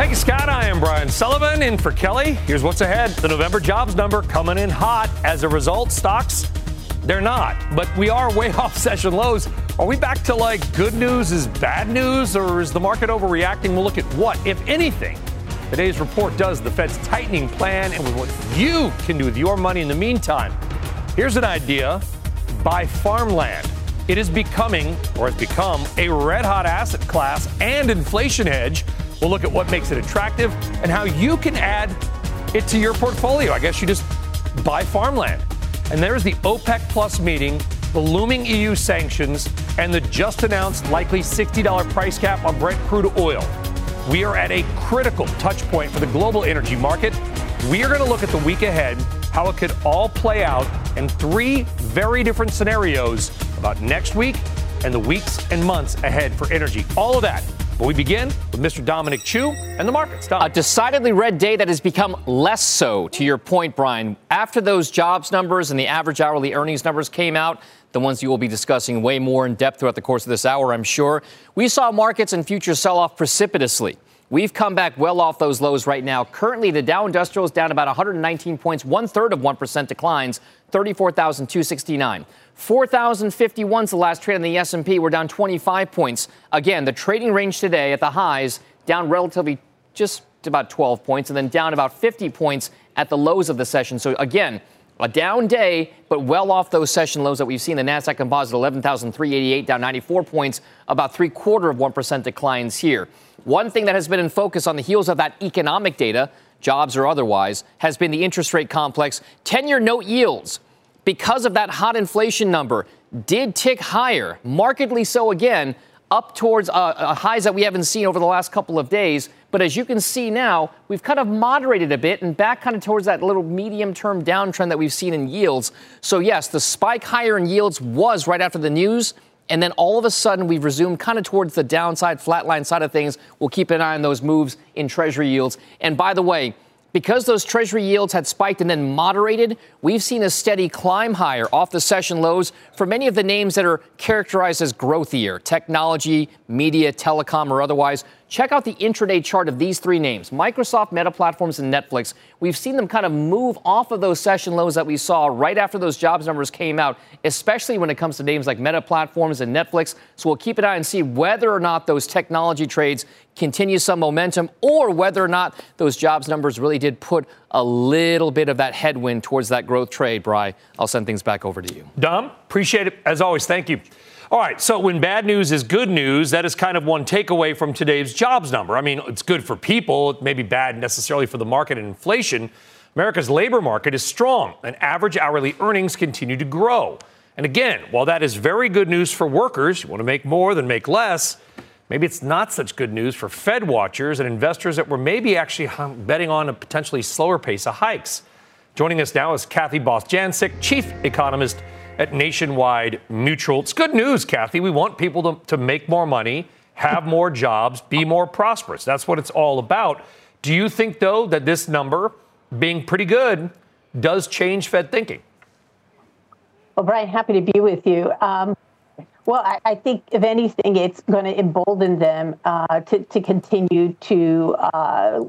Thank you, Scott. I am Brian Sullivan in for Kelly. Here's what's ahead. The November jobs number coming in hot. As a result, stocks, they're not. But we are way off session lows. Are we back to like good news is bad news, or is the market overreacting? We'll look at what, if anything, today's report does the Fed's tightening plan and what you can do with your money in the meantime. Here's an idea buy farmland. It is becoming, or has become, a red hot asset class and inflation hedge We'll look at what makes it attractive and how you can add it to your portfolio. I guess you just buy farmland. And there's the OPEC Plus meeting, the looming EU sanctions, and the just announced likely $60 price cap on Brent crude oil. We are at a critical touch point for the global energy market. We are going to look at the week ahead, how it could all play out, and three very different scenarios about next week and the weeks and months ahead for energy. All of that but we begin with Mr. Dominic Chu and the markets. Dom. A decidedly red day that has become less so, to your point, Brian. After those jobs numbers and the average hourly earnings numbers came out, the ones you will be discussing way more in depth throughout the course of this hour, I'm sure, we saw markets and futures sell off precipitously. We've come back well off those lows right now. Currently, the Dow Industrial is down about 119 points, one third of 1% declines, 34,269. 4,051 is the last trade on the S&P. We're down 25 points. Again, the trading range today at the highs down relatively just about 12 points and then down about 50 points at the lows of the session. So again, a down day, but well off those session lows that we've seen. The Nasdaq Composite 11,388 down 94 points, about three quarter of one percent declines here. One thing that has been in focus on the heels of that economic data, jobs or otherwise, has been the interest rate complex. 10-year note yields because of that hot inflation number, did tick higher, markedly so again, up towards uh, uh, highs that we haven't seen over the last couple of days. But as you can see now, we've kind of moderated a bit and back kind of towards that little medium term downtrend that we've seen in yields. So, yes, the spike higher in yields was right after the news. And then all of a sudden, we've resumed kind of towards the downside, flatline side of things. We'll keep an eye on those moves in Treasury yields. And by the way, because those Treasury yields had spiked and then moderated, we've seen a steady climb higher off the session lows for many of the names that are characterized as growthier technology, media, telecom, or otherwise. Check out the intraday chart of these three names Microsoft, Meta Platforms, and Netflix. We've seen them kind of move off of those session lows that we saw right after those jobs numbers came out, especially when it comes to names like Meta Platforms and Netflix. So we'll keep an eye and see whether or not those technology trades continue some momentum or whether or not those jobs numbers really did put a little bit of that headwind towards that growth trade. Bry, I'll send things back over to you. Dom, appreciate it as always. Thank you. All right, so when bad news is good news, that is kind of one takeaway from today's jobs number. I mean, it's good for people, it may be bad necessarily for the market and inflation. America's labor market is strong, and average hourly earnings continue to grow. And again, while that is very good news for workers, you want to make more than make less, maybe it's not such good news for Fed watchers and investors that were maybe actually betting on a potentially slower pace of hikes. Joining us now is Kathy Bostjancic, chief economist at Nationwide Mutual. It's good news, Kathy. We want people to, to make more money, have more jobs, be more prosperous. That's what it's all about. Do you think, though, that this number being pretty good does change Fed thinking? Well, Brian, happy to be with you. Um, well, I, I, think if anything, it's going to embolden them uh, to, to, continue to uh,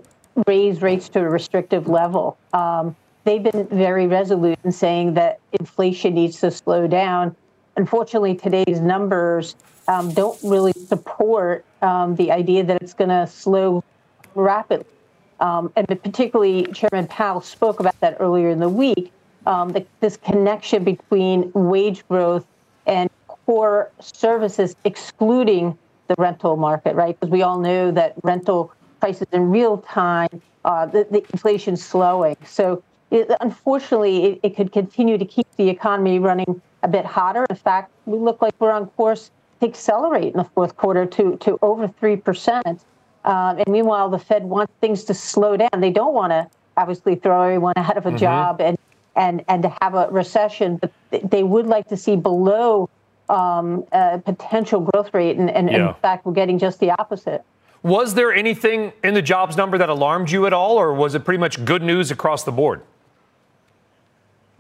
raise rates to a restrictive level. Um, they've been very resolute in saying that inflation needs to slow down. Unfortunately, today's numbers um, don't really support um, the idea that it's going to slow rapidly. Um, and particularly, Chairman Powell spoke about that earlier in the week. Um, the, this connection between wage growth and core services, excluding the rental market, right? Because we all know that rental prices in real time, uh, the, the inflation's slowing. So it, unfortunately, it, it, could continue to keep the economy running a bit hotter. In fact, we look like we're on course to accelerate in the fourth quarter to, to over 3%. Um, and meanwhile, the Fed wants things to slow down. They don't want to obviously throw everyone out of a mm-hmm. job and, and, and to have a recession, but they would like to see below um, potential growth rate. And, and, yeah. in fact, we're getting just the opposite. Was there anything in the jobs number that alarmed you at all, or was it pretty much good news across the board?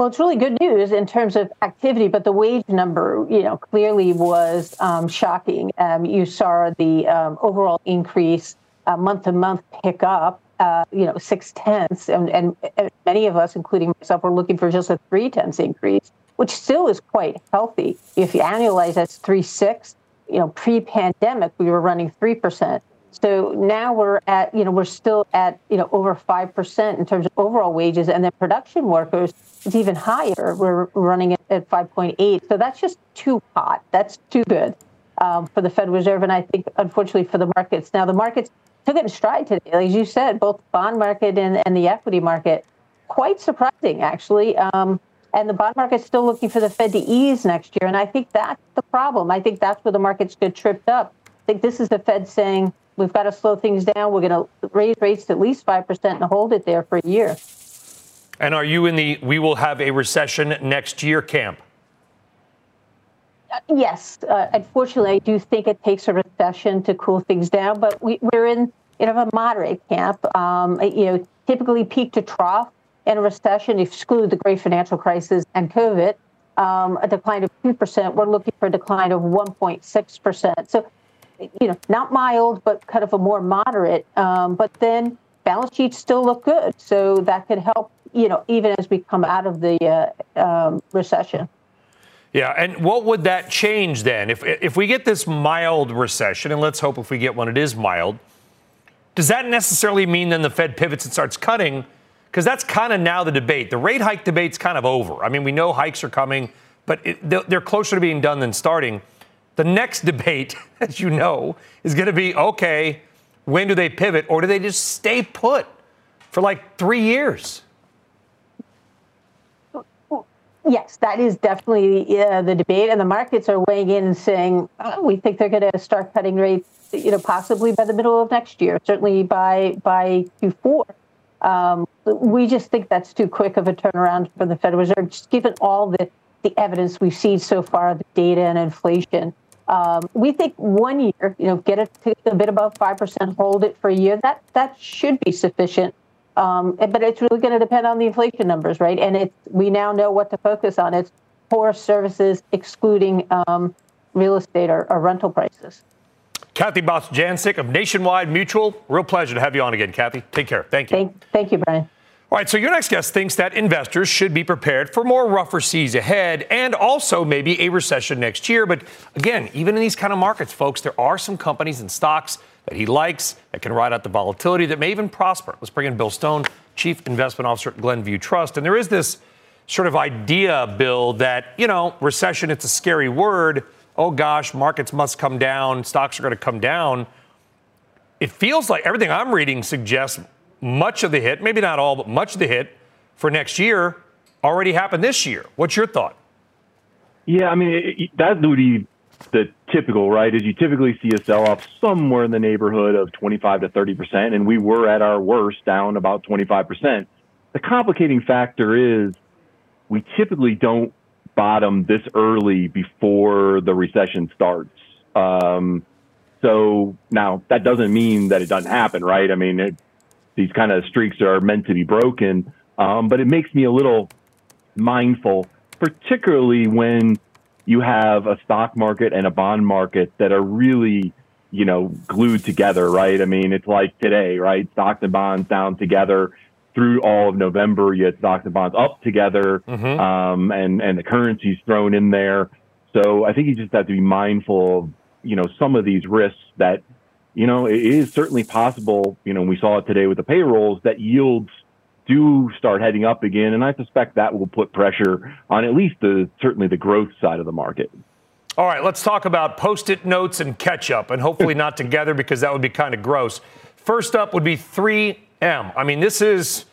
Well, it's really good news in terms of activity, but the wage number, you know, clearly was um, shocking. Um, you saw the um, overall increase month to month pick up, uh, you know, six tenths, and, and, and, many of us, including myself, were looking for just a three tenths increase, which still is quite healthy. If you annualize, that's three six. You know, pre-pandemic, we were running three percent. So now we're at, you know, we're still at, you know, over 5% in terms of overall wages. And then production workers is even higher. We're running at, at 5.8. So that's just too hot. That's too good um, for the Fed Reserve. And I think, unfortunately, for the markets. Now, the markets took it in stride today. As you said, both the bond market and, and the equity market, quite surprising, actually. Um, and the bond market's still looking for the Fed to ease next year. And I think that's the problem. I think that's where the markets get tripped up. I think this is the Fed saying, We've got to slow things down. We're going to raise rates to at least 5% and hold it there for a year. And are you in the we will have a recession next year camp? Uh, yes. Uh, unfortunately, I do think it takes a recession to cool things down, but we, are in you know, a moderate camp. Um, you know, typically peak to trough in a recession, exclude the great financial crisis and COVID, um, a decline of 2%. We're looking for a decline of 1.6%. So you know, not mild, but kind of a more moderate. Um, but then balance sheets still look good, so that could help. You know, even as we come out of the uh, um, recession. Yeah, and what would that change then? If if we get this mild recession, and let's hope if we get one, it is mild. Does that necessarily mean then the Fed pivots and starts cutting? Because that's kind of now the debate. The rate hike debate's kind of over. I mean, we know hikes are coming, but it, they're closer to being done than starting. The next debate, as you know, is going to be okay, when do they pivot or do they just stay put for like three years? Yes, that is definitely uh, the debate, and the markets are weighing in and saying oh, we think they're going to start cutting rates, you know, possibly by the middle of next year, certainly by by Q4. Um, we just think that's too quick of a turnaround for the Federal Reserve, just given all the the evidence we've seen so far, the data and inflation. Um, we think one year, you know, get it to a bit above five percent, hold it for a year. That that should be sufficient. Um, but it's really going to depend on the inflation numbers, right? And it's we now know what to focus on. It's core services, excluding um, real estate or, or, rental prices. Kathy Bostjancic of Nationwide Mutual. Real pleasure to have you on again, Kathy. Take care. Thank you. Thank, thank you, Brian. All right, so your next guest thinks that investors should be prepared for more rougher seas ahead and also maybe a recession next year. But again, even in these kind of markets, folks, there are some companies and stocks that he likes that can ride out the volatility that may even prosper. Let's bring in Bill Stone, Chief Investment Officer at Glenview Trust. And there is this sort of idea, Bill, that, you know, recession, it's a scary word. Oh gosh, markets must come down, stocks are going to come down. It feels like everything I'm reading suggests much of the hit, maybe not all, but much of the hit for next year already happened this year. What's your thought? Yeah, I mean, it, that would be the typical, right? Is you typically see a sell off somewhere in the neighborhood of 25 to 30%, and we were at our worst down about 25%. The complicating factor is we typically don't bottom this early before the recession starts. Um, so now that doesn't mean that it doesn't happen, right? I mean, it, these kind of streaks are meant to be broken. Um, but it makes me a little mindful, particularly when you have a stock market and a bond market that are really, you know, glued together, right? I mean, it's like today, right? Stocks and bonds down together through all of November. You had stocks and bonds up together, mm-hmm. um, and and the currencies thrown in there. So I think you just have to be mindful of, you know, some of these risks that you know, it is certainly possible, you know, we saw it today with the payrolls that yields do start heading up again. And I suspect that will put pressure on at least the certainly the growth side of the market. All right, let's talk about post it notes and ketchup, and hopefully not together because that would be kind of gross. First up would be 3M. I mean, this is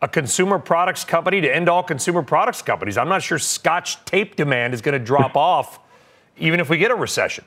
a consumer products company to end all consumer products companies. I'm not sure scotch tape demand is going to drop off even if we get a recession.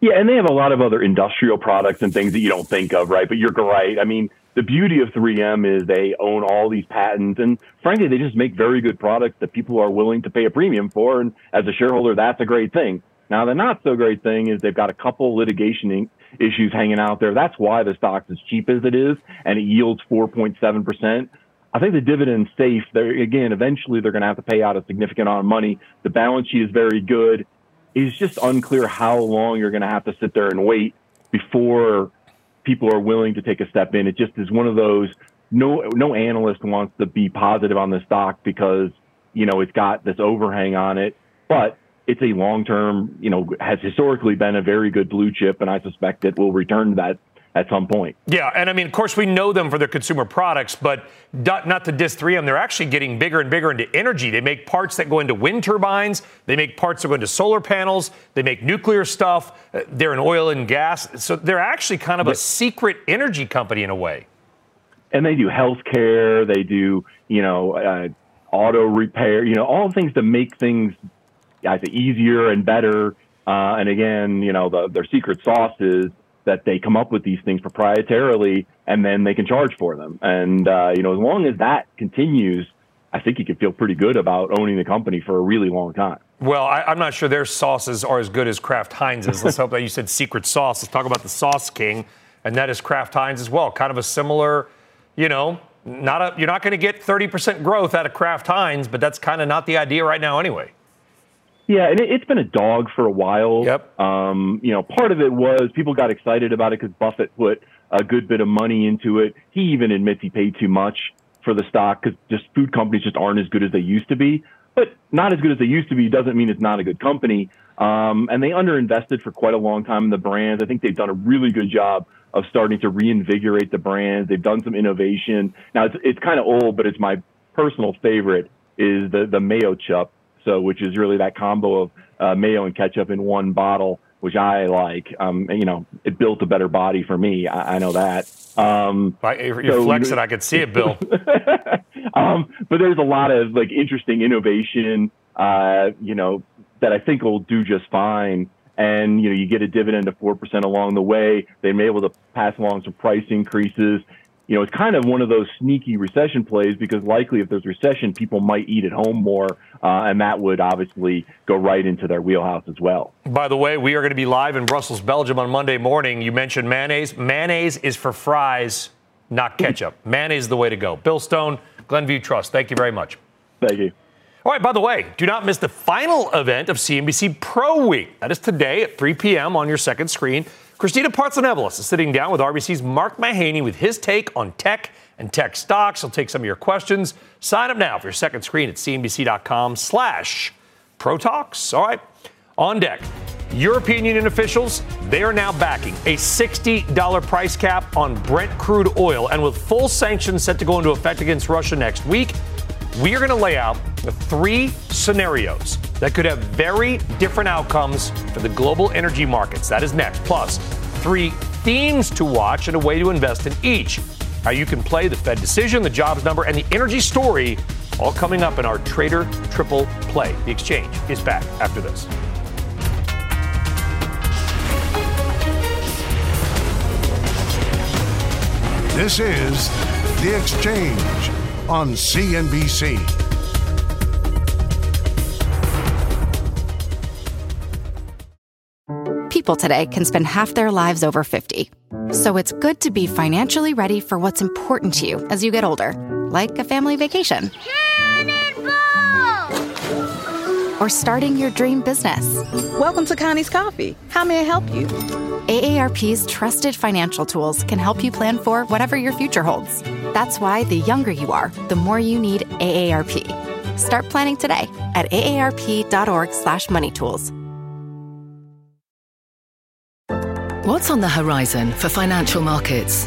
Yeah, and they have a lot of other industrial products and things that you don't think of, right? But you're right. I mean, the beauty of 3M is they own all these patents, and frankly, they just make very good products that people are willing to pay a premium for. And as a shareholder, that's a great thing. Now, the not so great thing is they've got a couple litigation issues hanging out there. That's why the stock's as cheap as it is, and it yields 4.7%. I think the dividend's safe. They're, again, eventually they're going to have to pay out a significant amount of money. The balance sheet is very good. It's just unclear how long you're going to have to sit there and wait before people are willing to take a step in. It just is one of those. No, no analyst wants to be positive on the stock because you know it's got this overhang on it, but it's a long term. You know, has historically been a very good blue chip, and I suspect it will return to that at some point. Yeah, and I mean, of course, we know them for their consumer products, but not, not to diss 3M, they're actually getting bigger and bigger into energy. They make parts that go into wind turbines, they make parts that go into solar panels, they make nuclear stuff, uh, they're in oil and gas. So they're actually kind of a secret energy company in a way. And they do healthcare, they do, you know, uh, auto repair, you know, all things to make things I easier and better. Uh, and again, you know, the, their secret sauce is that they come up with these things proprietarily and then they can charge for them. And, uh, you know, as long as that continues, I think you can feel pretty good about owning the company for a really long time. Well, I, am not sure their sauces are as good as Kraft Heinz's. Let's hope that you said secret sauce. Let's talk about the Sauce King, and that is Kraft Heinz as well. Kind of a similar, you know, not a, you're not going to get 30% growth out of Kraft Heinz, but that's kind of not the idea right now anyway. Yeah, and it, has been a dog for a while. Yep. Um, you know, part of it was people got excited about it because Buffett put a good bit of money into it. He even admits he paid too much for the stock because just food companies just aren't as good as they used to be. But not as good as they used to be doesn't mean it's not a good company. Um, and they underinvested for quite a long time in the brands. I think they've done a really good job of starting to reinvigorate the brands. They've done some innovation. Now it's it's kind of old, but it's my personal favorite is the the Mayochup so which is really that combo of uh, mayo and ketchup in one bottle, which I like. Um, and, you know, it built a better body for me. I, I know that. Um, You're so, flexing. I could see it, Bill. um, but there's a lot of like interesting innovation, uh, you know, that I think will do just fine. And you know, you get a dividend of four percent along the way. They may be able to pass along some price increases you know, it's kind of one of those sneaky recession plays because likely if there's recession, people might eat at home more, uh, and that would obviously go right into their wheelhouse as well. By the way, we are going to be live in Brussels, Belgium on Monday morning. You mentioned mayonnaise. Mayonnaise is for fries, not ketchup. mayonnaise is the way to go. Bill Stone, Glenview Trust. Thank you very much. Thank you. All right, by the way, do not miss the final event of CNBC Pro Week. That is today at 3 p.m. on your second screen. Christina Partsinevelos is sitting down with RBC's Mark Mahaney with his take on tech and tech stocks. He'll take some of your questions. Sign up now for your second screen at cnbc.com slash pro talks. All right, on deck. European Union officials, they are now backing a $60 price cap on Brent crude oil. And with full sanctions set to go into effect against Russia next week, we are going to lay out the three scenarios that could have very different outcomes for the global energy markets. That is next. Plus, three themes to watch and a way to invest in each. How you can play the Fed decision, the jobs number, and the energy story, all coming up in our Trader Triple Play. The exchange is back after this. This is The Exchange on CNBC. People today can spend half their lives over 50. So it's good to be financially ready for what's important to you as you get older, like a family vacation. Or starting your dream business. Welcome to Connie's Coffee. How may I help you? AARP's trusted financial tools can help you plan for whatever your future holds. That's why the younger you are, the more you need AARP. Start planning today at aarp.org/moneytools. What's on the horizon for financial markets?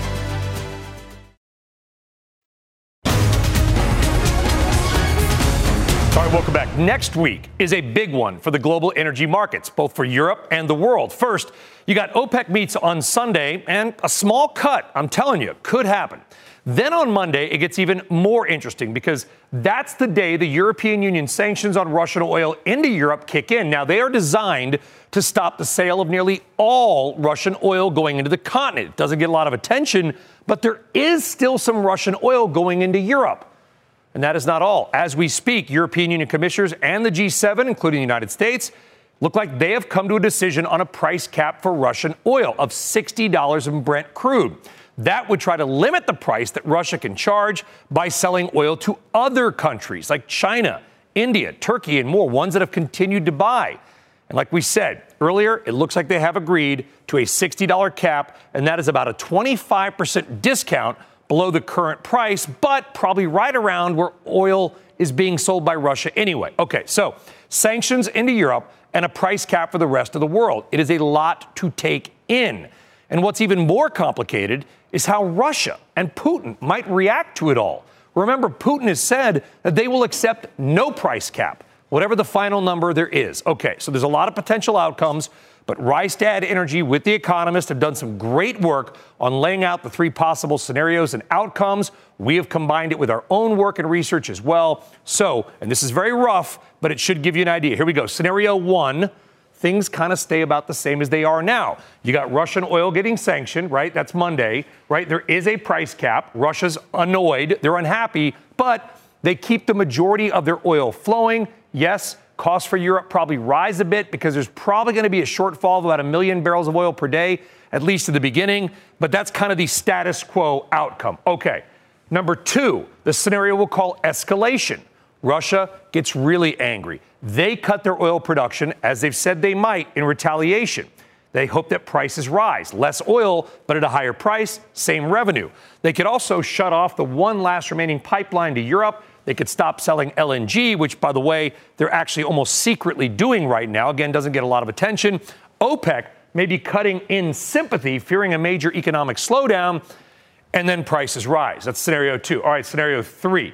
Next week is a big one for the global energy markets, both for Europe and the world. First, you got OPEC meets on Sunday, and a small cut, I'm telling you, could happen. Then on Monday, it gets even more interesting because that's the day the European Union sanctions on Russian oil into Europe kick in. Now, they are designed to stop the sale of nearly all Russian oil going into the continent. It doesn't get a lot of attention, but there is still some Russian oil going into Europe. And that is not all. As we speak, European Union commissioners and the G7, including the United States, look like they have come to a decision on a price cap for Russian oil of $60 in Brent crude. That would try to limit the price that Russia can charge by selling oil to other countries like China, India, Turkey, and more, ones that have continued to buy. And like we said earlier, it looks like they have agreed to a $60 cap, and that is about a 25% discount below the current price, but probably right around where oil is being sold by Russia anyway. Okay, so sanctions into Europe and a price cap for the rest of the world. It is a lot to take in. And what's even more complicated is how Russia and Putin might react to it all. Remember, Putin has said that they will accept no price cap, whatever the final number there is. Okay, so there's a lot of potential outcomes. But Rystad Energy with The Economist have done some great work on laying out the three possible scenarios and outcomes. We have combined it with our own work and research as well. So, and this is very rough, but it should give you an idea. Here we go. Scenario one things kind of stay about the same as they are now. You got Russian oil getting sanctioned, right? That's Monday, right? There is a price cap. Russia's annoyed, they're unhappy, but they keep the majority of their oil flowing. Yes, Costs for Europe probably rise a bit because there's probably going to be a shortfall of about a million barrels of oil per day, at least at the beginning. But that's kind of the status quo outcome. Okay. Number two, the scenario we'll call escalation. Russia gets really angry. They cut their oil production, as they've said they might, in retaliation. They hope that prices rise. Less oil, but at a higher price, same revenue. They could also shut off the one last remaining pipeline to Europe they could stop selling LNG, which, by the way, they're actually almost secretly doing right now. Again, doesn't get a lot of attention. OPEC may be cutting in sympathy, fearing a major economic slowdown, and then prices rise. That's scenario two. All right, scenario three,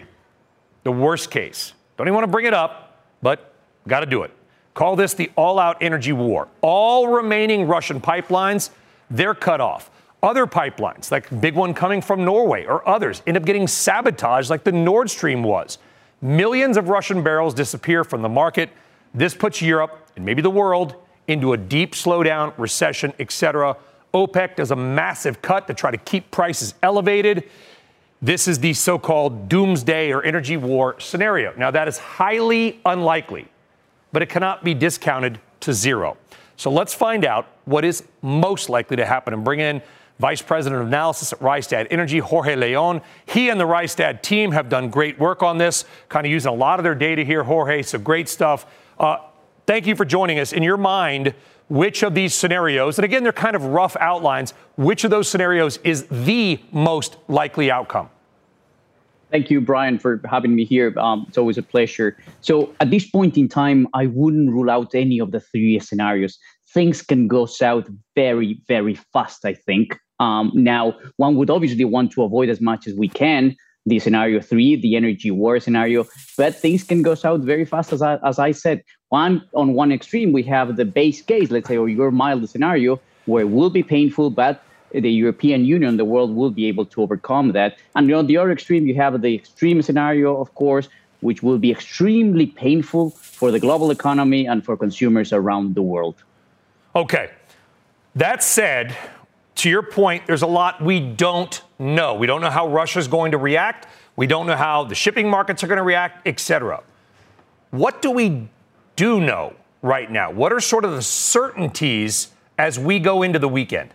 the worst case. Don't even want to bring it up, but got to do it. Call this the all out energy war. All remaining Russian pipelines, they're cut off. Other pipelines, like big one coming from Norway or others, end up getting sabotaged like the Nord Stream was. Millions of Russian barrels disappear from the market. This puts Europe and maybe the world into a deep slowdown, recession, etc. OPEC does a massive cut to try to keep prices elevated. This is the so called doomsday or energy war scenario. Now, that is highly unlikely, but it cannot be discounted to zero. So let's find out what is most likely to happen and bring in Vice President of Analysis at Rystad Energy, Jorge Leon. He and the Rystad team have done great work on this, kind of using a lot of their data here, Jorge. So great stuff. Uh, thank you for joining us. In your mind, which of these scenarios, and again, they're kind of rough outlines, which of those scenarios is the most likely outcome? Thank you, Brian, for having me here. Um, it's always a pleasure. So, at this point in time, I wouldn't rule out any of the three scenarios. Things can go south very, very fast, I think. Um, now, one would obviously want to avoid as much as we can the scenario three, the energy war scenario, but things can go south very fast. As I, as I said, one on one extreme, we have the base case, let's say, or your mild scenario, where it will be painful, but the European Union, the world will be able to overcome that. And on the other extreme, you have the extreme scenario, of course, which will be extremely painful for the global economy and for consumers around the world. Okay. That said, to your point, there's a lot we don't know. We don't know how Russia's going to react. We don't know how the shipping markets are going to react, et cetera. What do we do know right now? What are sort of the certainties as we go into the weekend?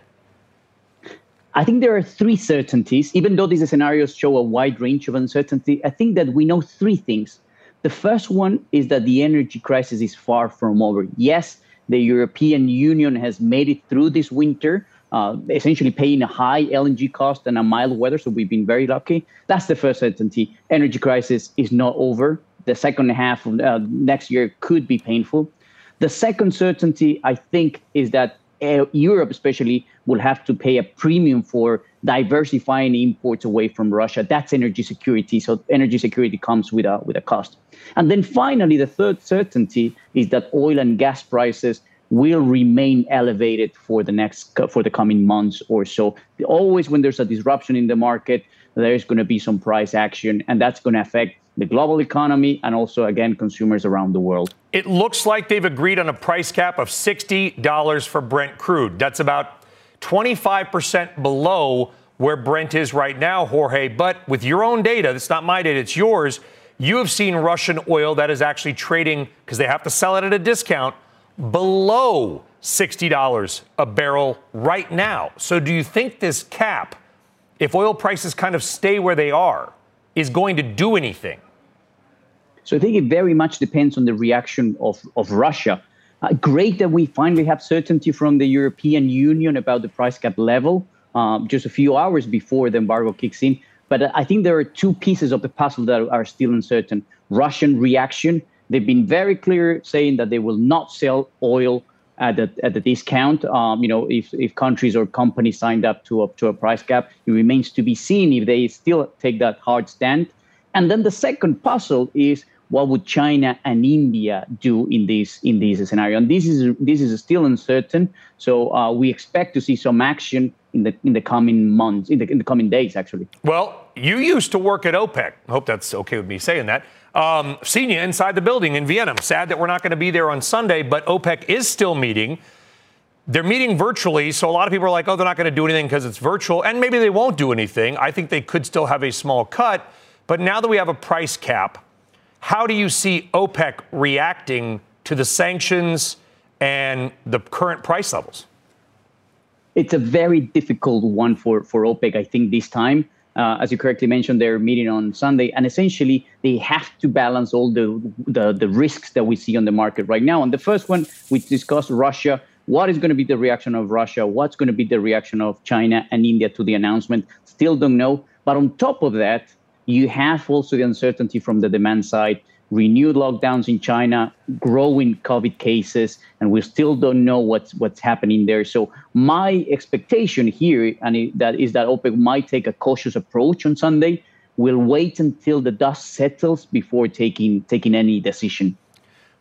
I think there are three certainties. Even though these scenarios show a wide range of uncertainty, I think that we know three things. The first one is that the energy crisis is far from over. Yes, the European Union has made it through this winter uh, essentially paying a high LNG cost and a mild weather. So we've been very lucky. That's the first certainty. Energy crisis is not over. The second half of uh, next year could be painful. The second certainty, I think, is that uh, Europe, especially, will have to pay a premium for diversifying imports away from Russia. That's energy security. So energy security comes with a with a cost. And then finally, the third certainty is that oil and gas prices will remain elevated for the next for the coming months or so. Always when there's a disruption in the market, there's going to be some price action, and that's going to affect the global economy and also again consumers around the world. It looks like they've agreed on a price cap of $60 for Brent crude. That's about 25% below where Brent is right now, Jorge. But with your own data, it's not my data, it's yours. You have seen Russian oil that is actually trading because they have to sell it at a discount below $60 a barrel right now. So do you think this cap, if oil prices kind of stay where they are, is going to do anything? So I think it very much depends on the reaction of, of Russia. Uh, great that we finally have certainty from the European Union about the price cap level um, just a few hours before the embargo kicks in. But I think there are two pieces of the puzzle that are still uncertain. Russian reaction. They've been very clear saying that they will not sell oil at the, at the discount. Um, you know, if, if countries or companies signed up to a, to a price cap, it remains to be seen if they still take that hard stand. And then the second puzzle is what would China and India do in this in this scenario? And this is this is still uncertain. So uh, we expect to see some action in the in the coming months, in the, in the coming days, actually. Well, you used to work at OPEC. I hope that's okay with me saying that. Um, seen you inside the building in Vienna. Sad that we're not going to be there on Sunday, but OPEC is still meeting. They're meeting virtually, so a lot of people are like, oh, they're not going to do anything because it's virtual, and maybe they won't do anything. I think they could still have a small cut, but now that we have a price cap, how do you see OPEC reacting to the sanctions and the current price levels? It's a very difficult one for, for OPEC, I think, this time. Uh, as you correctly mentioned, they're meeting on Sunday, and essentially they have to balance all the, the, the risks that we see on the market right now. And the first one, we discussed Russia. What is going to be the reaction of Russia? What's going to be the reaction of China and India to the announcement? Still don't know. But on top of that, you have also the uncertainty from the demand side, renewed lockdowns in China, growing COVID cases, and we still don't know what's what's happening there. So my expectation here, and it, that is that OPEC might take a cautious approach on Sunday. We'll wait until the dust settles before taking taking any decision.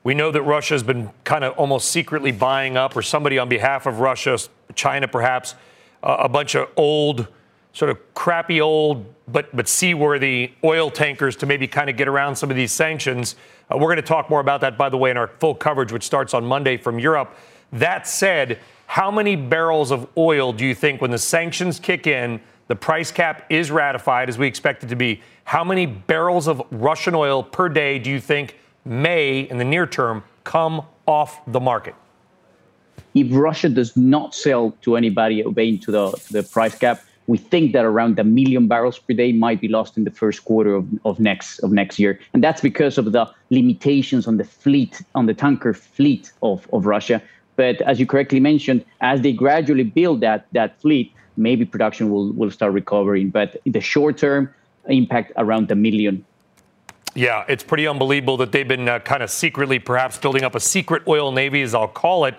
We know that Russia has been kind of almost secretly buying up, or somebody on behalf of Russia, China perhaps, uh, a bunch of old sort of crappy old but but seaworthy oil tankers to maybe kind of get around some of these sanctions. Uh, we're going to talk more about that, by the way, in our full coverage, which starts on Monday from Europe. That said, how many barrels of oil do you think, when the sanctions kick in, the price cap is ratified as we expect it to be? How many barrels of Russian oil per day do you think may, in the near term, come off the market? If Russia does not sell to anybody obeying to the, to the price cap, we think that around a million barrels per day might be lost in the first quarter of, of next of next year, and that's because of the limitations on the fleet on the tanker fleet of, of Russia. But as you correctly mentioned, as they gradually build that that fleet, maybe production will will start recovering. But in the short term, impact around a million. Yeah, it's pretty unbelievable that they've been uh, kind of secretly, perhaps building up a secret oil navy, as I'll call it.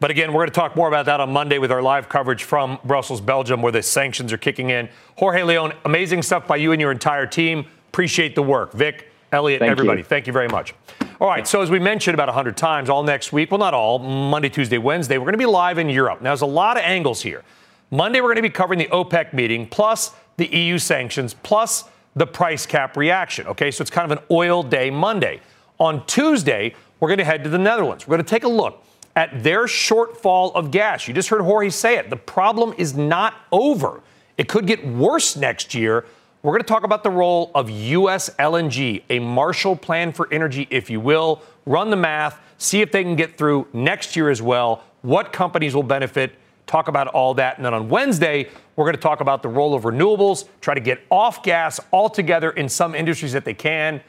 But again, we're going to talk more about that on Monday with our live coverage from Brussels, Belgium, where the sanctions are kicking in. Jorge Leon, amazing stuff by you and your entire team. Appreciate the work. Vic, Elliot, Thank everybody, you. thank you very much. All right, so as we mentioned about 100 times, all next week, well, not all, Monday, Tuesday, Wednesday, we're going to be live in Europe. Now, there's a lot of angles here. Monday, we're going to be covering the OPEC meeting, plus the EU sanctions, plus the price cap reaction. Okay, so it's kind of an oil day Monday. On Tuesday, we're going to head to the Netherlands. We're going to take a look at their shortfall of gas. You just heard Jorge say it. The problem is not over. It could get worse next year. We're going to talk about the role of U.S. LNG, a Marshall Plan for energy, if you will. Run the math, see if they can get through next year as well. What companies will benefit? Talk about all that. And then on Wednesday, we're going to talk about the role of renewables, try to get off gas altogether in some industries that they can.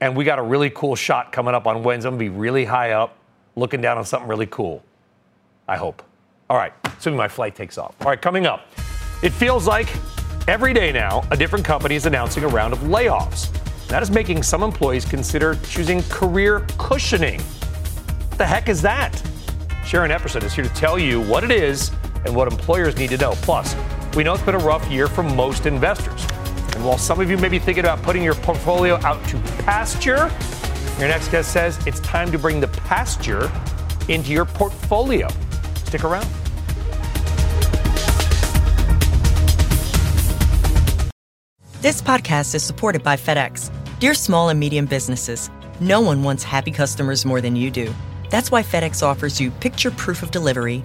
And we got a really cool shot coming up on Wednesday. I'm going to be really high up looking down on something really cool. I hope. All right, assuming my flight takes off. All right, coming up. It feels like every day now, a different company is announcing a round of layoffs. That is making some employees consider choosing career cushioning. What the heck is that? Sharon Epperson is here to tell you what it is and what employers need to know. Plus, we know it's been a rough year for most investors. And while some of you may be thinking about putting your portfolio out to pasture, your next guest says it's time to bring the pasture into your portfolio. Stick around. This podcast is supported by FedEx. Dear small and medium businesses, no one wants happy customers more than you do. That's why FedEx offers you picture proof of delivery,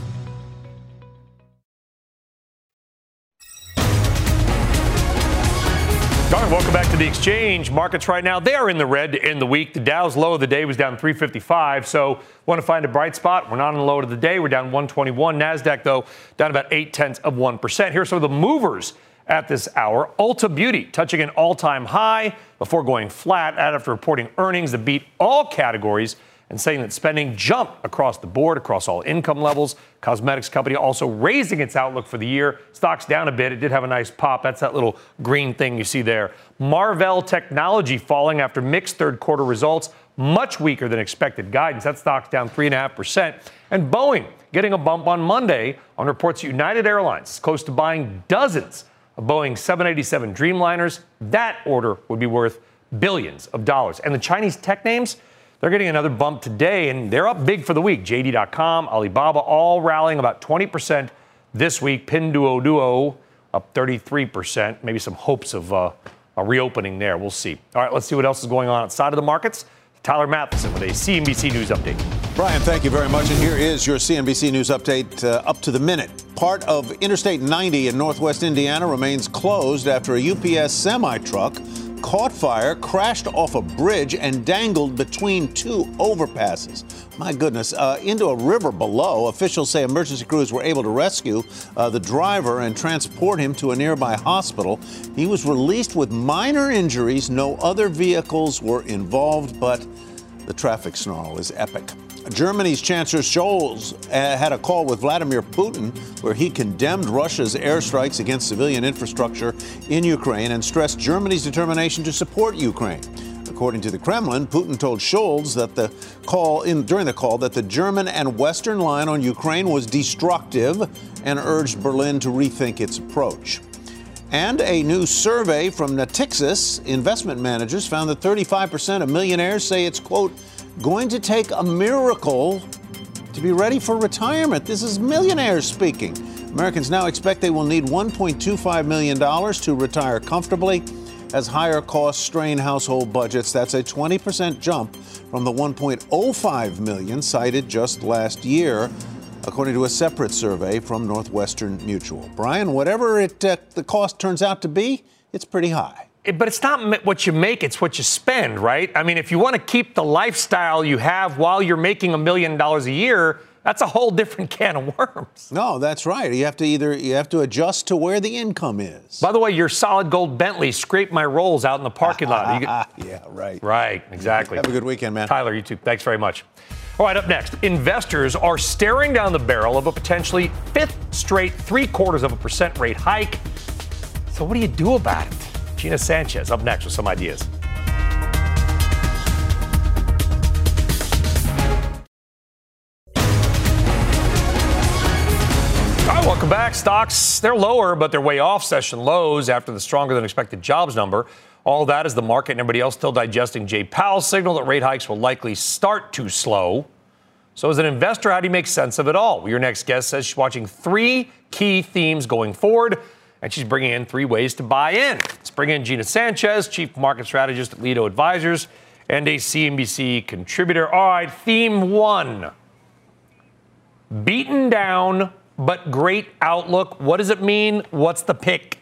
The exchange. Markets right now, they are in the red in the week. The Dow's low of the day was down 355. So, want to find a bright spot? We're not on the low of the day. We're down 121. NASDAQ, though, down about 8 tenths of 1%. Here are some of the movers at this hour. Ulta Beauty touching an all time high before going flat after reporting earnings that beat all categories and saying that spending jumped across the board, across all income levels. Cosmetics company also raising its outlook for the year. Stock's down a bit. It did have a nice pop. That's that little green thing you see there. Marvell Technology falling after mixed third quarter results, much weaker than expected guidance. That stock's down 3.5%. And Boeing getting a bump on Monday on reports United Airlines is close to buying dozens of Boeing 787 Dreamliners. That order would be worth billions of dollars. And the Chinese tech names, they're getting another bump today, and they're up big for the week. JD.com, Alibaba, all rallying about 20% this week. Pinduoduo up 33%. Maybe some hopes of uh, a reopening there. We'll see. All right, let's see what else is going on outside of the markets. Tyler Mathisen with a CNBC News update. Brian, thank you very much. And here is your CNBC News update uh, up to the minute. Part of Interstate 90 in northwest Indiana remains closed after a UPS semi truck caught fire, crashed off a bridge, and dangled between two overpasses. My goodness, uh, into a river below. Officials say emergency crews were able to rescue uh, the driver and transport him to a nearby hospital. He was released with minor injuries. No other vehicles were involved, but the traffic snarl is epic. Germany's Chancellor Scholz uh, had a call with Vladimir Putin where he condemned Russia's airstrikes against civilian infrastructure in Ukraine and stressed Germany's determination to support Ukraine. According to the Kremlin, Putin told Scholz that the call in, during the call that the German and Western line on Ukraine was destructive and urged Berlin to rethink its approach. And a new survey from Natixis investment managers found that 35% of millionaires say it's, quote, going to take a miracle to be ready for retirement. This is millionaires speaking. Americans now expect they will need $1.25 million to retire comfortably as higher costs strain household budgets. That's a 20% jump from the 1.05 million cited just last year, according to a separate survey from Northwestern Mutual. Brian, whatever it, uh, the cost turns out to be, it's pretty high but it's not what you make, it's what you spend, right? I mean, if you want to keep the lifestyle you have while you're making a million dollars a year, that's a whole different can of worms. No, that's right. You have to either you have to adjust to where the income is. By the way, your solid gold Bentley scraped my rolls out in the parking lot. Get, yeah, right. Right, exactly. Have a good weekend, man. Tyler, you too. Thanks very much. All right, up next, investors are staring down the barrel of a potentially fifth straight three quarters of a percent rate hike. So, what do you do about it? Gina Sanchez up next with some ideas. Welcome back. Stocks, they're lower, but they're way off session lows after the stronger than expected jobs number. All that is the market and everybody else still digesting Jay Powell's signal that rate hikes will likely start to slow. So, as an investor, how do you make sense of it all? Your next guest says she's watching three key themes going forward and she's bringing in three ways to buy in. Let's bring in Gina Sanchez, Chief Market Strategist at Lido Advisors and a CNBC contributor. All right, theme one beaten down, but great outlook. What does it mean? What's the pick?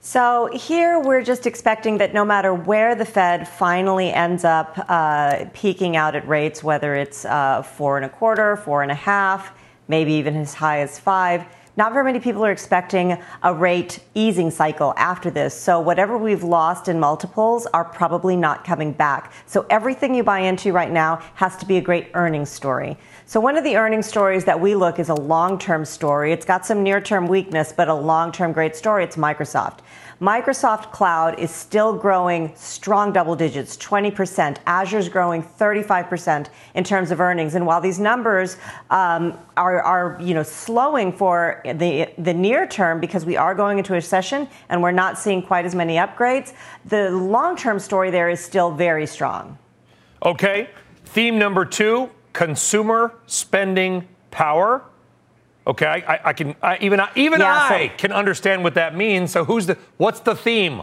So here we're just expecting that no matter where the Fed finally ends up uh, peaking out at rates, whether it's uh, four and a quarter, four and a half, maybe even as high as five, not very many people are expecting a rate easing cycle after this. So whatever we've lost in multiples are probably not coming back. So everything you buy into right now has to be a great earnings story. So one of the earnings stories that we look is a long-term story. It's got some near-term weakness, but a long-term great story. It's Microsoft. Microsoft Cloud is still growing strong double digits, 20%. Azure's growing 35% in terms of earnings. And while these numbers um, are, are, you know, slowing for the, the near term because we are going into a recession and we're not seeing quite as many upgrades, the long-term story there is still very strong. Okay. Theme number two consumer spending power. Okay, I, I can I, even I, even yeah, I so, can understand what that means. So who's the what's the theme?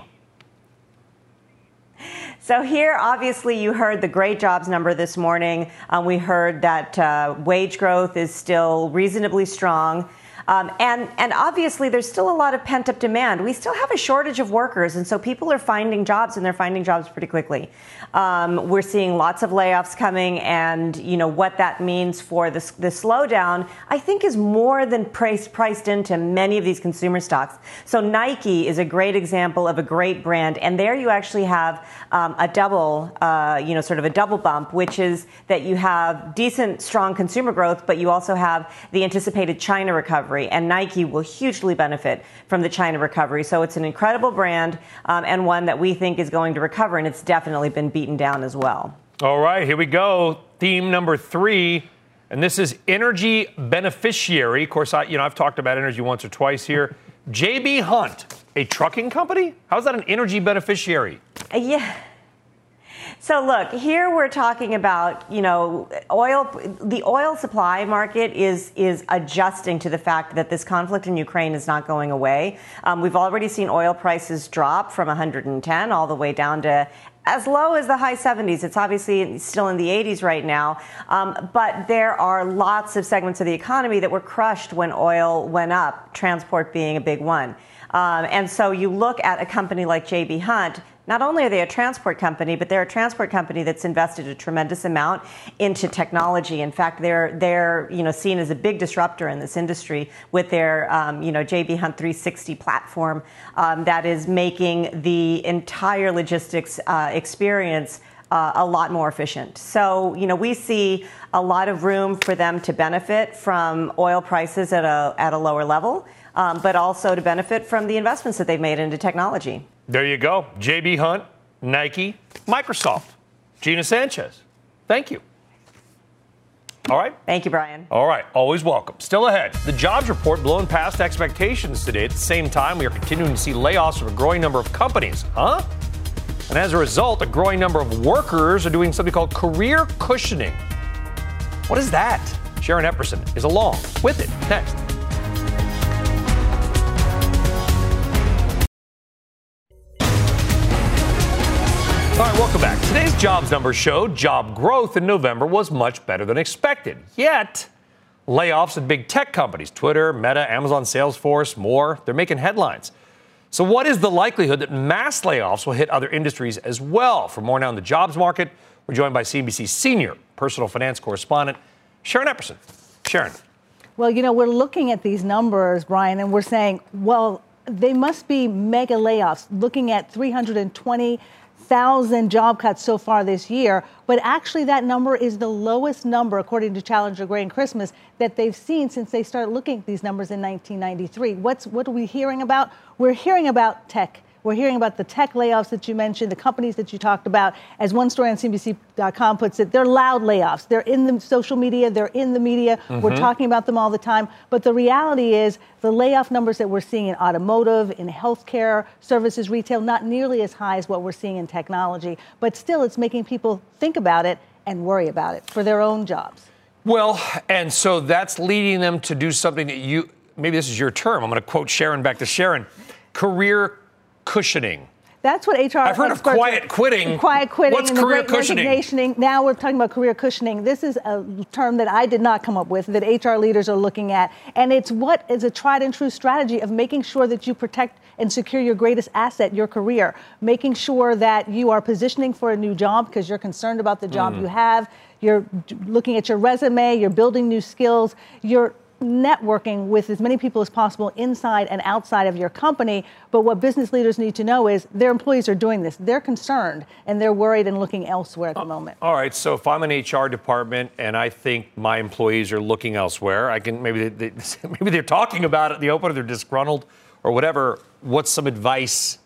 So here, obviously, you heard the great jobs number this morning. Um, we heard that uh, wage growth is still reasonably strong. Um, and, and obviously, there's still a lot of pent up demand. We still have a shortage of workers, and so people are finding jobs, and they're finding jobs pretty quickly. Um, we're seeing lots of layoffs coming, and you know what that means for the, the slowdown. I think is more than priced priced into many of these consumer stocks. So Nike is a great example of a great brand, and there you actually have um, a double, uh, you know, sort of a double bump, which is that you have decent, strong consumer growth, but you also have the anticipated China recovery recovery, and Nike will hugely benefit from the China recovery. So it's an incredible brand um, and one that we think is going to recover, and it's definitely been beaten down as well. All right, here we go. Theme number three. And this is energy beneficiary. Of course, I, you know, I've talked about energy once or twice here. JB Hunt, a trucking company? How's that an energy beneficiary? Uh, yeah. So look, here we're talking about, you know, oil the oil supply market is is adjusting to the fact that this conflict in Ukraine is not going away. Um, we've already seen oil prices drop from 110 all the way down to as low as the high 70s. It's obviously still in the 80s right now. Um, but there are lots of segments of the economy that were crushed when oil went up, transport being a big one. Um, and so you look at a company like JB Hunt, not only are they a transport company, but they're a transport company that's invested a tremendous amount into technology. In fact, they're they're you know seen as a big disruptor in this industry with their um, you know JB Hunt 360 platform um, that is making the entire logistics uh, experience. Uh, a lot more efficient. So, you know, we see a lot of room for them to benefit from oil prices at a, at a lower level, um, but also to benefit from the investments that they've made into technology. There you go. JB Hunt, Nike, Microsoft. Gina Sanchez. Thank you. All right. Thank you, Brian. All right. Always welcome. Still ahead. The jobs report blown past expectations today. At the same time, we are continuing to see layoffs from a growing number of companies. Huh? And as a result, a growing number of workers are doing something called career cushioning. What is that? Sharon Epperson is along with it next. All right, welcome back. Today's jobs numbers showed job growth in November was much better than expected. Yet, layoffs at big tech companies, Twitter, Meta, Amazon, Salesforce, more, they're making headlines. So, what is the likelihood that mass layoffs will hit other industries as well? For more now on the jobs market, we're joined by CNBC senior personal finance correspondent, Sharon Epperson. Sharon. Well, you know, we're looking at these numbers, Brian, and we're saying, well, they must be mega layoffs, looking at 320 thousand job cuts so far this year, but actually that number is the lowest number, according to Challenger Gray and Christmas, that they've seen since they started looking at these numbers in 1993. What's what are we hearing about? We're hearing about tech we're hearing about the tech layoffs that you mentioned, the companies that you talked about. As one story on CNBC.com puts it, they're loud layoffs. They're in the social media, they're in the media. Mm-hmm. We're talking about them all the time. But the reality is, the layoff numbers that we're seeing in automotive, in healthcare, services, retail, not nearly as high as what we're seeing in technology. But still, it's making people think about it and worry about it for their own jobs. Well, and so that's leading them to do something that you, maybe this is your term. I'm going to quote Sharon back to Sharon career cushioning. That's what HR. I've heard of quiet quitting. Quiet quitting. What's and career cushioning? Now we're talking about career cushioning. This is a term that I did not come up with, that HR leaders are looking at. And it's what is a tried and true strategy of making sure that you protect and secure your greatest asset, your career. Making sure that you are positioning for a new job because you're concerned about the job mm. you have. You're looking at your resume, you're building new skills, you're networking with as many people as possible inside and outside of your company. But what business leaders need to know is their employees are doing this. They're concerned and they're worried and looking elsewhere at the uh, moment. All right. So if I'm an HR department and I think my employees are looking elsewhere, I can maybe they, maybe they're talking about it in the open, or they're disgruntled, or whatever. What's some advice?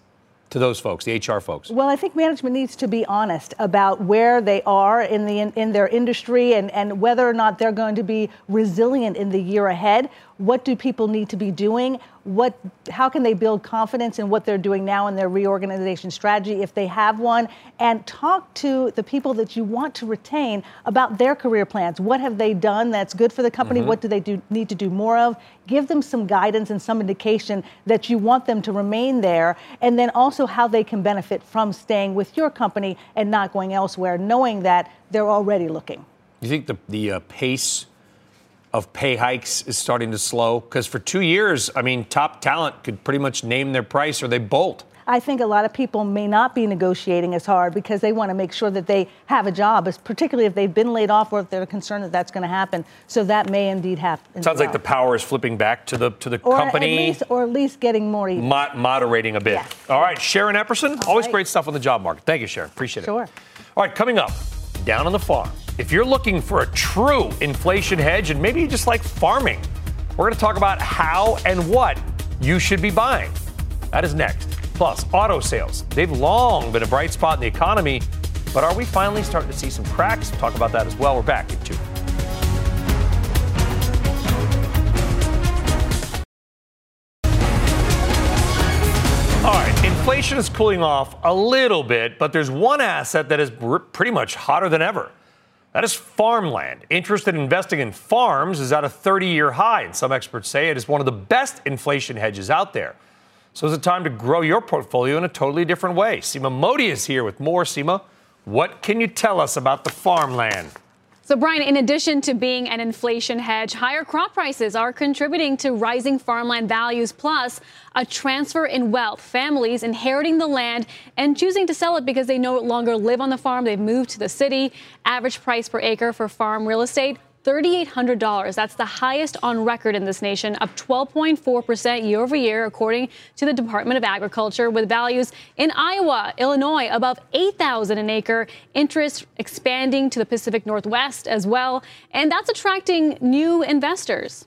To those folks, the HR folks? Well, I think management needs to be honest about where they are in the in, in, their industry and, and whether or not they're going to be resilient in the year ahead. What do people need to be doing? what how can they build confidence in what they're doing now in their reorganization strategy if they have one? And talk to the people that you want to retain about their career plans. What have they done that's good for the company? Mm-hmm. what do they do need to do more of? Give them some guidance and some indication that you want them to remain there and then also how they can benefit from staying with your company and not going elsewhere knowing that they're already looking. You think the, the uh, pace of pay hikes is starting to slow? Because for two years, I mean, top talent could pretty much name their price or they bolt. I think a lot of people may not be negotiating as hard because they want to make sure that they have a job, particularly if they've been laid off or if they're concerned that that's going to happen. So that may indeed happen. Sounds well. like the power is flipping back to the to the or company, at least, or at least getting more even. Mo- moderating a bit. Yeah. All right, Sharon Epperson, All always right. great stuff on the job market. Thank you, Sharon. Appreciate it. Sure. All right, coming up, down on the farm. If you're looking for a true inflation hedge and maybe you just like farming, we're going to talk about how and what you should be buying. That is next. Plus, auto sales. They've long been a bright spot in the economy, but are we finally starting to see some cracks? We'll talk about that as well. We're back in two. All right, inflation is cooling off a little bit, but there's one asset that is pretty much hotter than ever. That is farmland. Interest in investing in farms is at a 30 year high, and some experts say it is one of the best inflation hedges out there. So it's a time to grow your portfolio in a totally different way. Seema Modi is here with more. Seema, what can you tell us about the farmland? So, Brian, in addition to being an inflation hedge, higher crop prices are contributing to rising farmland values, plus a transfer in wealth. Families inheriting the land and choosing to sell it because they no longer live on the farm. They've moved to the city. Average price per acre for farm real estate $3,800. That's the highest on record in this nation, up 12.4% year over year, according to the Department of Agriculture, with values in Iowa, Illinois above 8,000 an acre, interest expanding to the Pacific Northwest as well, and that's attracting new investors.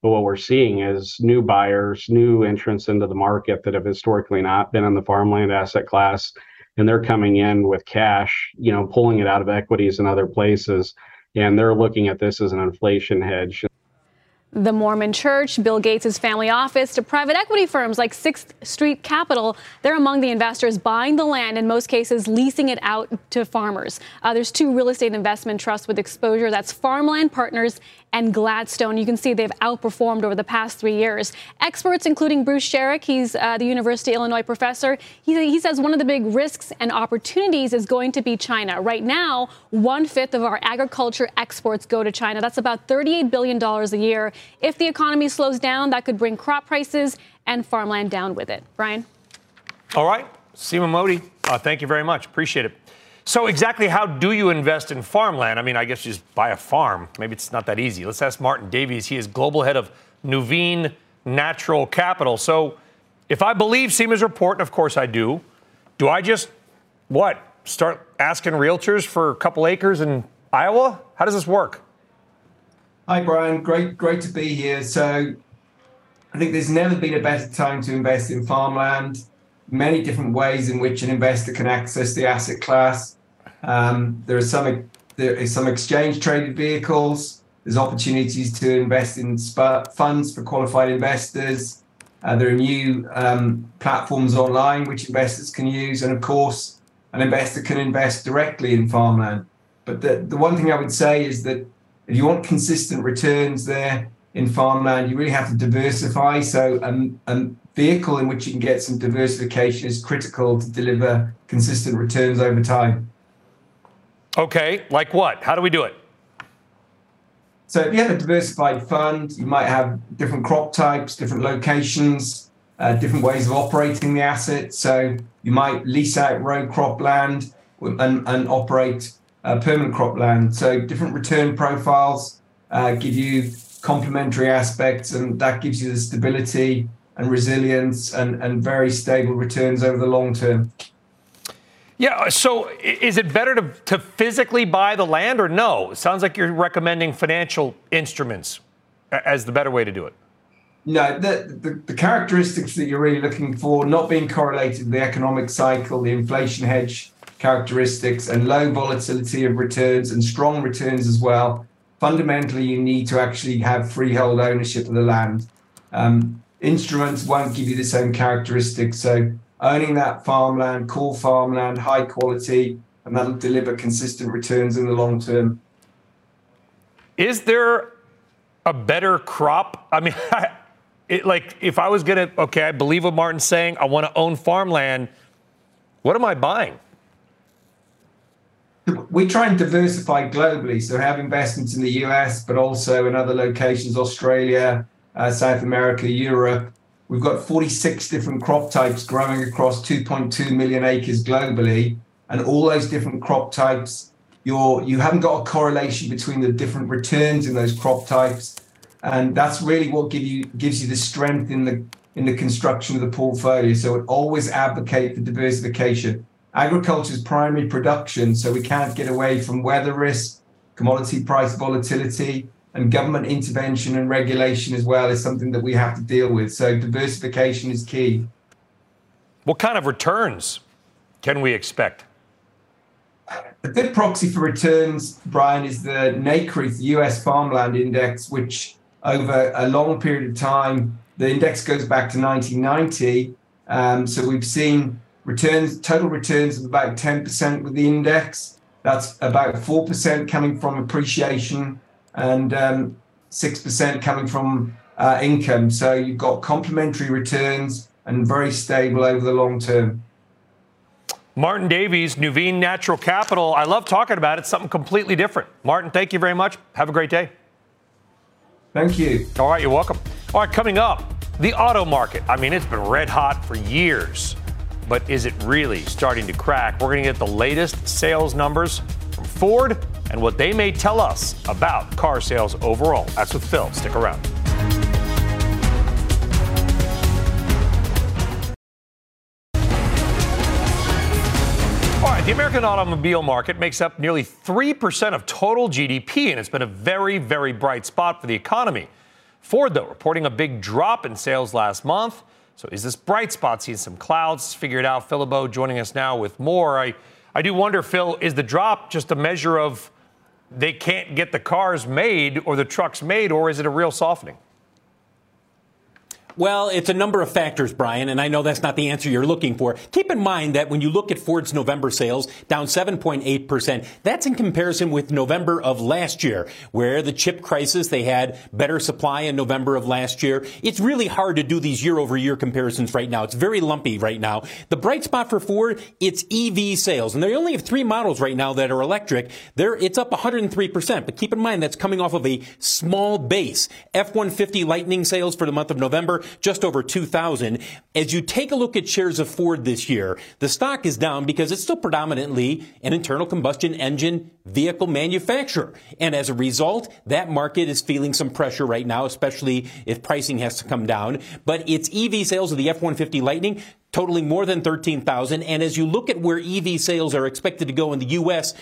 But what we're seeing is new buyers, new entrants into the market that have historically not been in the farmland asset class and they're coming in with cash, you know, pulling it out of equities and other places, and they're looking at this as an inflation hedge. The Mormon Church, Bill Gates' family office, to private equity firms like Sixth Street Capital. They're among the investors buying the land, in most cases, leasing it out to farmers. Uh, there's two real estate investment trusts with exposure that's Farmland Partners and Gladstone. You can see they've outperformed over the past three years. Experts, including Bruce Sherrick, he's uh, the University of Illinois professor, he, he says one of the big risks and opportunities is going to be China. Right now, one fifth of our agriculture exports go to China. That's about $38 billion a year. If the economy slows down, that could bring crop prices and farmland down with it. Brian? All right. Seema Modi, uh, thank you very much. Appreciate it. So, exactly how do you invest in farmland? I mean, I guess you just buy a farm. Maybe it's not that easy. Let's ask Martin Davies. He is global head of Nuveen Natural Capital. So, if I believe Seema's report, and of course I do, do I just, what, start asking realtors for a couple acres in Iowa? How does this work? Hi, Brian. Great, great to be here. So, I think there's never been a better time to invest in farmland. Many different ways in which an investor can access the asset class. Um, there are some there is some exchange traded vehicles. There's opportunities to invest in funds for qualified investors. Uh, there are new um, platforms online which investors can use, and of course, an investor can invest directly in farmland. But the, the one thing I would say is that if you want consistent returns there in farmland, you really have to diversify. So, um, a vehicle in which you can get some diversification is critical to deliver consistent returns over time. Okay, like what? How do we do it? So if you have a diversified fund, you might have different crop types, different locations, uh, different ways of operating the asset. So you might lease out row crop land and, and operate uh, permanent crop land. So different return profiles. uh, give you complementary aspects, and that gives you the stability and resilience and, and very stable returns over the long term. Yeah, so is it better to, to physically buy the land or no? It sounds like you're recommending financial instruments as the better way to do it. No, the, the, the, characteristics that you're really looking for, not being correlated with the economic cycle, the inflation hedge characteristics, and low volatility of returns and strong returns as well. Fundamentally, you need to actually have freehold ownership of the land. Um, instruments won't give you the same characteristics. So owning that farmland, core farmland, high quality, and that'll deliver consistent returns in the long term. Is there a better crop? I mean, it, like if I was gonna, okay, I believe what Martin's saying. I want to own farmland. What am I buying? We try and diversify globally, so have investments in the US, but also in other locations, Australia, uh, South America, Europe. We've got 46 different crop types growing across 2.2 million acres globally, and all those different crop types, you're you haven't got a correlation between the different returns in those crop types, and that's really what give you gives you the strength in the in the construction of the portfolio. So it always advocate for diversification. Agriculture is primary production, so we can't get away from weather risk, commodity price volatility, and government intervention and regulation as well is something that we have to deal with. So diversification is key. What kind of returns can we expect? A good proxy for returns, Brian, is the NCREIF US Farmland Index, which over a long period of time, the index goes back to 1990. Um, so we've seen returns, total returns of about 10% with the index. That's about 4% coming from appreciation and um, 6% coming from uh, income. So you've got complementary returns and very stable over the long term. Martin Davies, Nuveen Natural Capital. I love talking about it. It's something completely different. Martin, thank you very much. Have a great day. Thank you. All right, you're welcome. All right, coming up, the auto market. I mean, it's been red hot for years, but is it really starting to crack? We're going to get the latest sales numbers Ford and what they may tell us about car sales overall. That's with Phil. Stick around. All right, the American automobile market makes up nearly 3% of total GDP, and it's been a very, very bright spot for the economy. Ford, though, reporting a big drop in sales last month. So is this bright spot seeing some clouds? Figure it out. Phil LeBeau joining us now with more. I, I do wonder, Phil, is the drop just a measure of they can't get the cars made or the trucks made, or is it a real softening? Well, it's a number of factors, Brian, and I know that's not the answer you're looking for. Keep in mind that when you look at Ford's November sales, down 7.8%, that's in comparison with November of last year, where the chip crisis, they had better supply in November of last year. It's really hard to do these year over year comparisons right now. It's very lumpy right now. The bright spot for Ford, it's EV sales, and they only have three models right now that are electric. There, it's up 103%, but keep in mind that's coming off of a small base. F-150 Lightning sales for the month of November, just over 2,000. As you take a look at shares of Ford this year, the stock is down because it's still predominantly an internal combustion engine vehicle manufacturer. And as a result, that market is feeling some pressure right now, especially if pricing has to come down. But its EV sales of the F-150 Lightning totaling more than 13,000. And as you look at where EV sales are expected to go in the U.S.,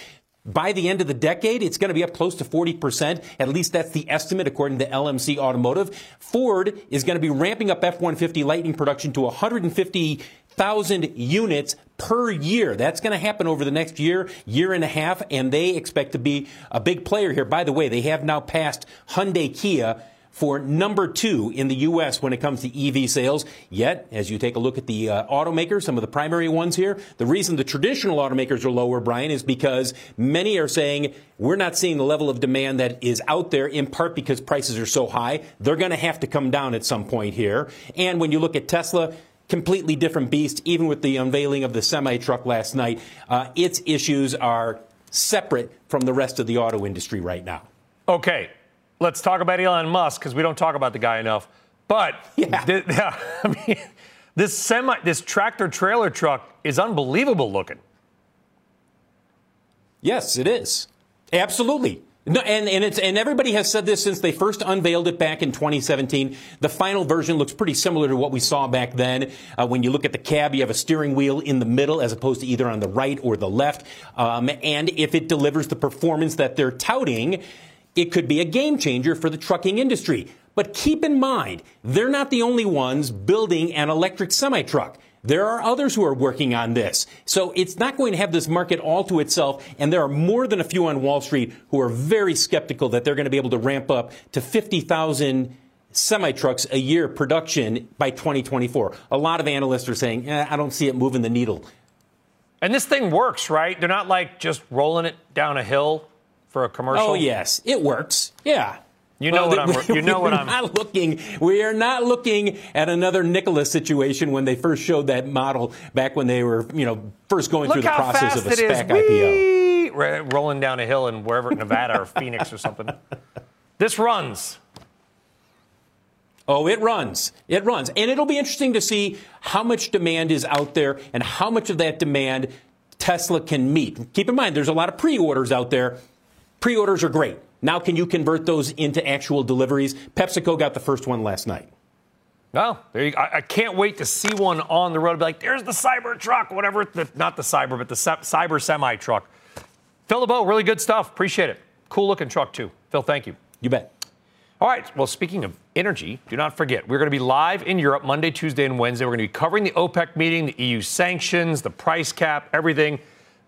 by the end of the decade, it's going to be up close to 40%. At least that's the estimate according to LMC Automotive. Ford is going to be ramping up F-150 Lightning production to 150,000 units per year. That's going to happen over the next year, year and a half, and they expect to be a big player here. By the way, they have now passed Hyundai Kia for number two in the U.S. when it comes to EV sales. Yet, as you take a look at the uh, automakers, some of the primary ones here, the reason the traditional automakers are lower, Brian, is because many are saying we're not seeing the level of demand that is out there in part because prices are so high. They're going to have to come down at some point here. And when you look at Tesla, completely different beast, even with the unveiling of the semi truck last night. Uh, its issues are separate from the rest of the auto industry right now. Okay, let's talk about Elon Musk because we don't talk about the guy enough. But yeah, th- yeah I mean, this semi, this tractor trailer truck is unbelievable looking. Yes, it is. Absolutely. No, and, and it's and everybody has said this since they first unveiled it back in 2017. The final version looks pretty similar to what we saw back then. Uh, when you look at the cab, you have a steering wheel in the middle as opposed to either on the right or the left. Um, and if it delivers the performance that they're touting, it could be a game changer for the trucking industry. But keep in mind, they're not the only ones building an electric semi truck. There are others who are working on this. So it's not going to have this market all to itself. And there are more than a few on Wall Street who are very skeptical that they're going to be able to ramp up to 50,000 semi trucks a year production by 2024. A lot of analysts are saying, eh, I don't see it moving the needle. And this thing works, right? They're not like just rolling it down a hill for a oh, commercial. Oh, yes, it works. Yeah. You know well, what I'm. You know what I'm. Not looking. We are not looking at another Nikola situation when they first showed that model back when they were, you know, first going Look through the process of a SPAC Whee! IPO. Rolling down a hill in wherever Nevada or Phoenix or something. This runs. Oh, it runs. It runs. And it'll be interesting to see how much demand is out there and how much of that demand Tesla can meet. Keep in mind, there's a lot of pre orders out there. Pre orders are great. Now, can you convert those into actual deliveries? PepsiCo got the first one last night. Well, there you, I, I, can't wait to see one on the road. Be like, there's the cyber truck, whatever. The, not the cyber, but the cyber semi truck. Phil LeBeau, really good stuff. Appreciate it. Cool looking truck too. Phil, thank you. You bet. All right. Well, speaking of energy, do not forget we're going to be live in Europe Monday, Tuesday, and Wednesday. We're going to be covering the OPEC meeting, the EU sanctions, the price cap, everything.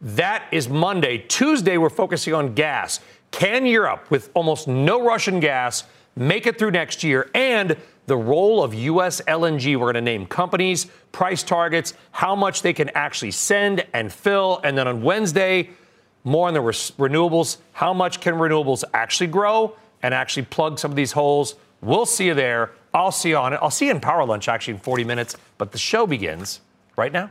That is Monday. Tuesday, we're focusing on gas. Can Europe, with almost no Russian gas, make it through next year? And the role of U.S. LNG. We're going to name companies, price targets, how much they can actually send and fill. And then on Wednesday, more on the re- renewables. How much can renewables actually grow and actually plug some of these holes? We'll see you there. I'll see you on it. I'll see you in Power Lunch actually in 40 minutes. But the show begins right now.